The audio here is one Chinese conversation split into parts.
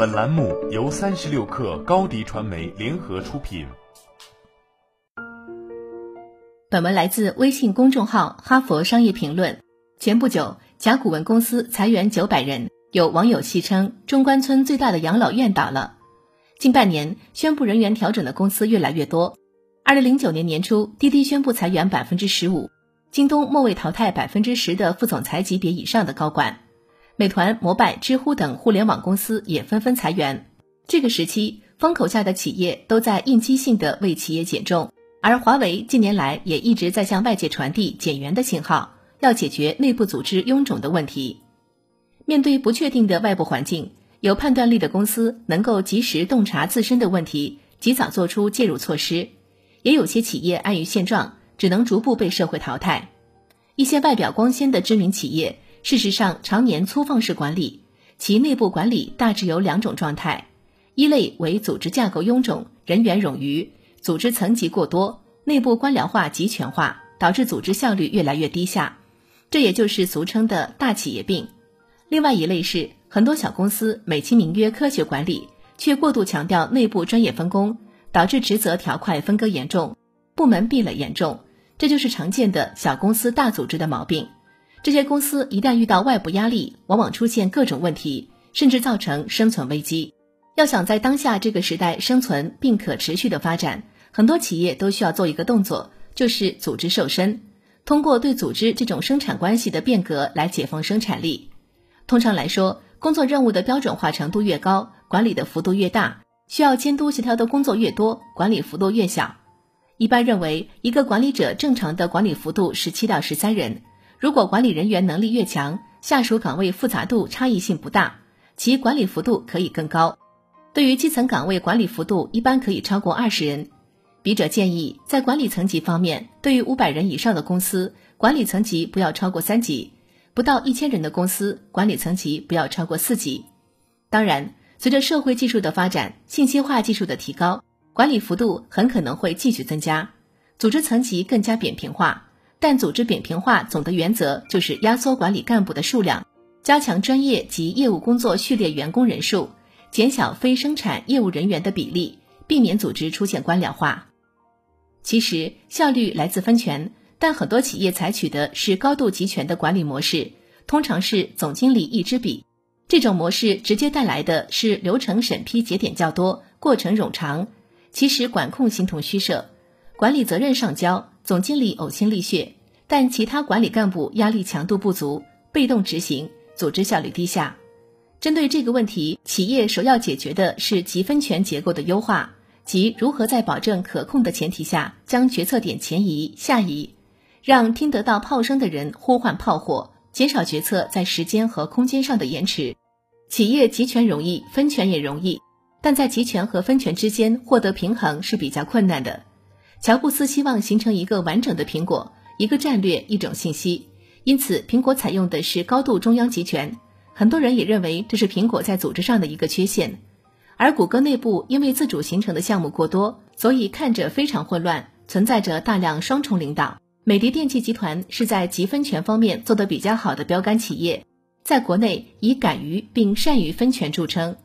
本栏目由三十六氪高低传媒联合出品。本文来自微信公众号《哈佛商业评论》。前不久，甲骨文公司裁员九百人，有网友戏称中关村最大的养老院倒了。近半年，宣布人员调整的公司越来越多。二零零九年年初，滴滴宣布裁员百分之十五，京东末位淘汰百分之十的副总裁级别以上的高管。美团、摩拜、知乎等互联网公司也纷纷裁员。这个时期，风口下的企业都在应激性的为企业减重，而华为近年来也一直在向外界传递减员的信号，要解决内部组织臃肿的问题。面对不确定的外部环境，有判断力的公司能够及时洞察自身的问题，及早做出介入措施；也有些企业安于现状，只能逐步被社会淘汰。一些外表光鲜的知名企业。事实上，常年粗放式管理，其内部管理大致有两种状态：一类为组织架构臃肿、人员冗余、组织层级过多、内部官僚化、集权化，导致组织效率越来越低下，这也就是俗称的大企业病；另外一类是很多小公司美其名曰科学管理，却过度强调内部专业分工，导致职责条块分割严重、部门壁垒严重，这就是常见的小公司大组织的毛病。这些公司一旦遇到外部压力，往往出现各种问题，甚至造成生存危机。要想在当下这个时代生存并可持续的发展，很多企业都需要做一个动作，就是组织瘦身，通过对组织这种生产关系的变革来解放生产力。通常来说，工作任务的标准化程度越高，管理的幅度越大，需要监督协调的工作越多，管理幅度越小。一般认为，一个管理者正常的管理幅度是七到十三人。如果管理人员能力越强，下属岗位复杂度差异性不大，其管理幅度可以更高。对于基层岗位，管理幅度一般可以超过二十人。笔者建议，在管理层级方面，对于五百人以上的公司，管理层级不要超过三级；不到一千人的公司，管理层级不要超过四级。当然，随着社会技术的发展，信息化技术的提高，管理幅度很可能会继续增加，组织层级更加扁平化。但组织扁平化总的原则就是压缩管理干部的数量，加强专业及业务工作序列员工人数，减小非生产业务人员的比例，避免组织出现官僚化。其实效率来自分权，但很多企业采取的是高度集权的管理模式，通常是总经理一支笔。这种模式直接带来的是流程审批节点较多，过程冗长，其实管控形同虚设，管理责任上交。总经理呕心沥血，但其他管理干部压力强度不足，被动执行，组织效率低下。针对这个问题，企业首要解决的是集分权结构的优化，即如何在保证可控的前提下，将决策点前移、下移，让听得到炮声的人呼唤炮火，减少决策在时间和空间上的延迟。企业集权容易，分权也容易，但在集权和分权之间获得平衡是比较困难的。乔布斯希望形成一个完整的苹果，一个战略，一种信息。因此，苹果采用的是高度中央集权。很多人也认为这是苹果在组织上的一个缺陷。而谷歌内部因为自主形成的项目过多，所以看着非常混乱，存在着大量双重领导。美的电器集团是在集分权方面做得比较好的标杆企业，在国内以敢于并善于分权著称，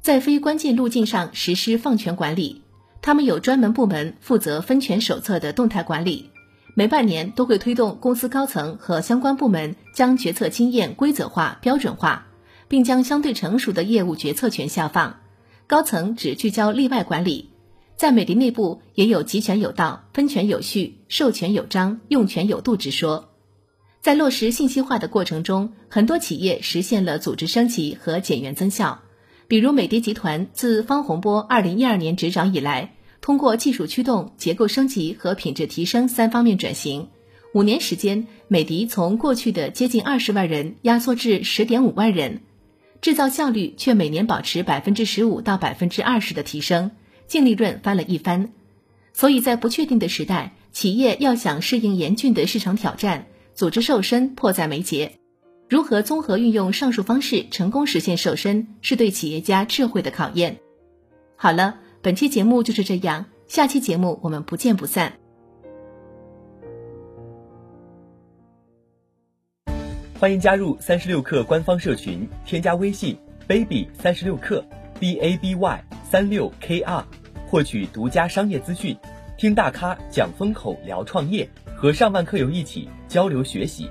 在非关键路径上实施放权管理。他们有专门部门负责分权手册的动态管理，每半年都会推动公司高层和相关部门将决策经验规则化、标准化，并将相对成熟的业务决策权下放，高层只聚焦例外管理。在美的内部也有集权有道、分权有序、授权有章、用权有度之说。在落实信息化的过程中，很多企业实现了组织升级和减员增效。比如美的集团自方洪波二零一二年执掌以来，通过技术驱动、结构升级和品质提升三方面转型，五年时间，美的从过去的接近二十万人压缩至十点五万人，制造效率却每年保持百分之十五到百分之二十的提升，净利润翻了一番。所以在不确定的时代，企业要想适应严峻的市场挑战，组织瘦身迫在眉睫。如何综合运用上述方式成功实现瘦身，是对企业家智慧的考验。好了，本期节目就是这样，下期节目我们不见不散。欢迎加入三十六氪官方社群，添加微信 baby 三十六氪 b a b y 三六 k r，获取独家商业资讯，听大咖讲风口，聊创业，和上万客友一起交流学习。